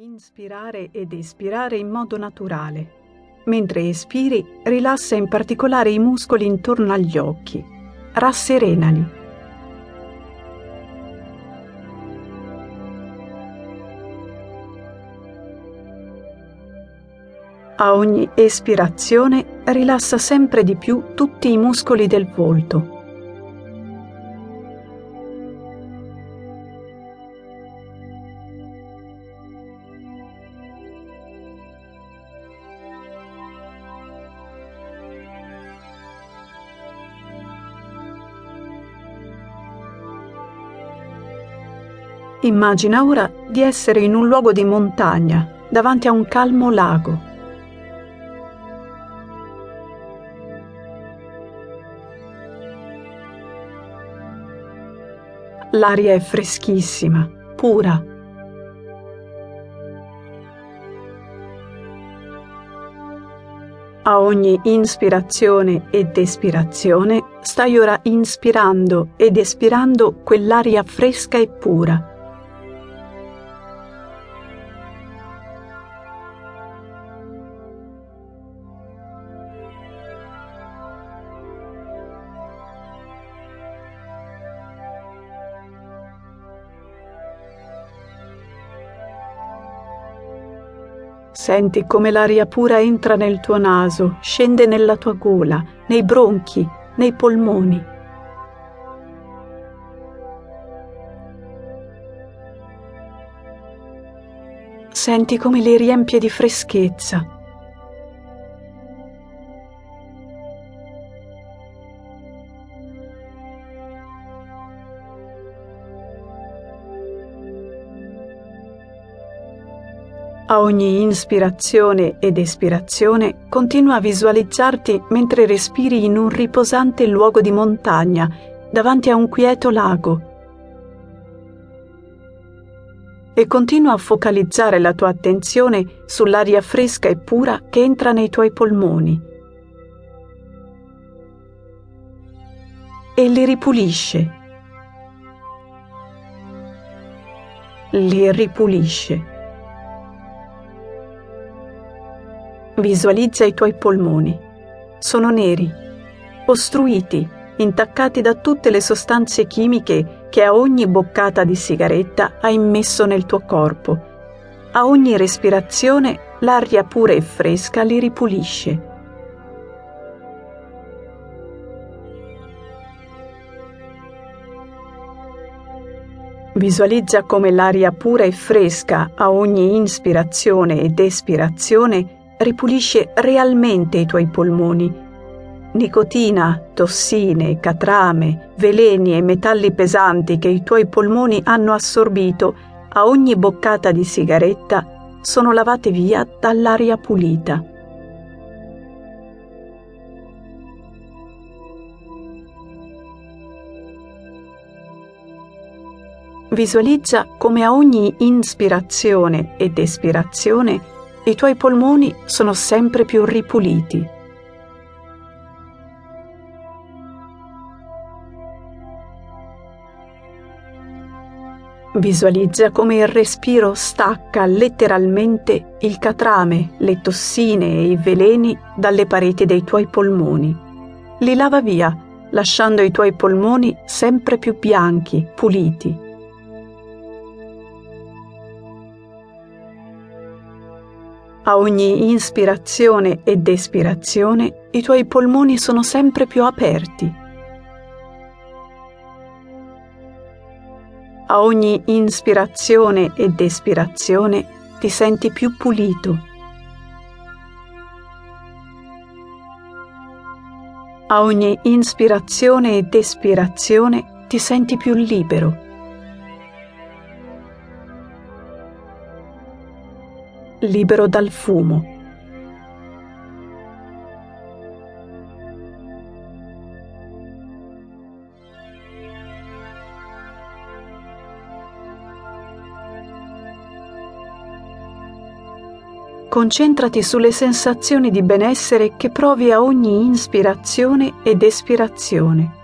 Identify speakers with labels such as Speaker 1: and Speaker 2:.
Speaker 1: inspirare ed espirare in modo naturale. Mentre espiri, rilassa in particolare i muscoli intorno agli occhi. Rasserenali. A ogni espirazione rilassa sempre di più tutti i muscoli del volto Immagina ora di essere in un luogo di montagna, davanti a un calmo lago. L'aria è freschissima, pura. A ogni inspirazione ed espirazione stai ora inspirando ed espirando quell'aria fresca e pura Senti come l'aria pura entra nel tuo naso, scende nella tua gola, nei bronchi, nei polmoni. Senti come li riempie di freschezza, A ogni inspirazione ed espirazione continua a visualizzarti mentre respiri in un riposante luogo di montagna, davanti a un quieto lago. E continua a focalizzare la tua attenzione sull'aria fresca e pura che entra nei tuoi polmoni. E li ripulisce. Li ripulisce. Visualizza i tuoi polmoni. Sono neri, ostruiti, intaccati da tutte le sostanze chimiche che a ogni boccata di sigaretta hai immesso nel tuo corpo. A ogni respirazione l'aria pura e fresca li ripulisce. Visualizza come l'aria pura e fresca a ogni inspirazione ed espirazione ripulisce realmente i tuoi polmoni. Nicotina, tossine, catrame, veleni e metalli pesanti che i tuoi polmoni hanno assorbito a ogni boccata di sigaretta sono lavate via dall'aria pulita. Visualizza come a ogni inspirazione ed espirazione i tuoi polmoni sono sempre più ripuliti. Visualizza come il respiro stacca letteralmente il catrame, le tossine e i veleni dalle pareti dei tuoi polmoni. Li lava via, lasciando i tuoi polmoni sempre più bianchi, puliti. A ogni inspirazione ed espirazione i tuoi polmoni sono sempre più aperti. A ogni inspirazione ed espirazione ti senti più pulito. A ogni inspirazione ed espirazione ti senti più libero. Libero dal fumo. Concentrati sulle sensazioni di benessere che provi a ogni inspirazione ed espirazione.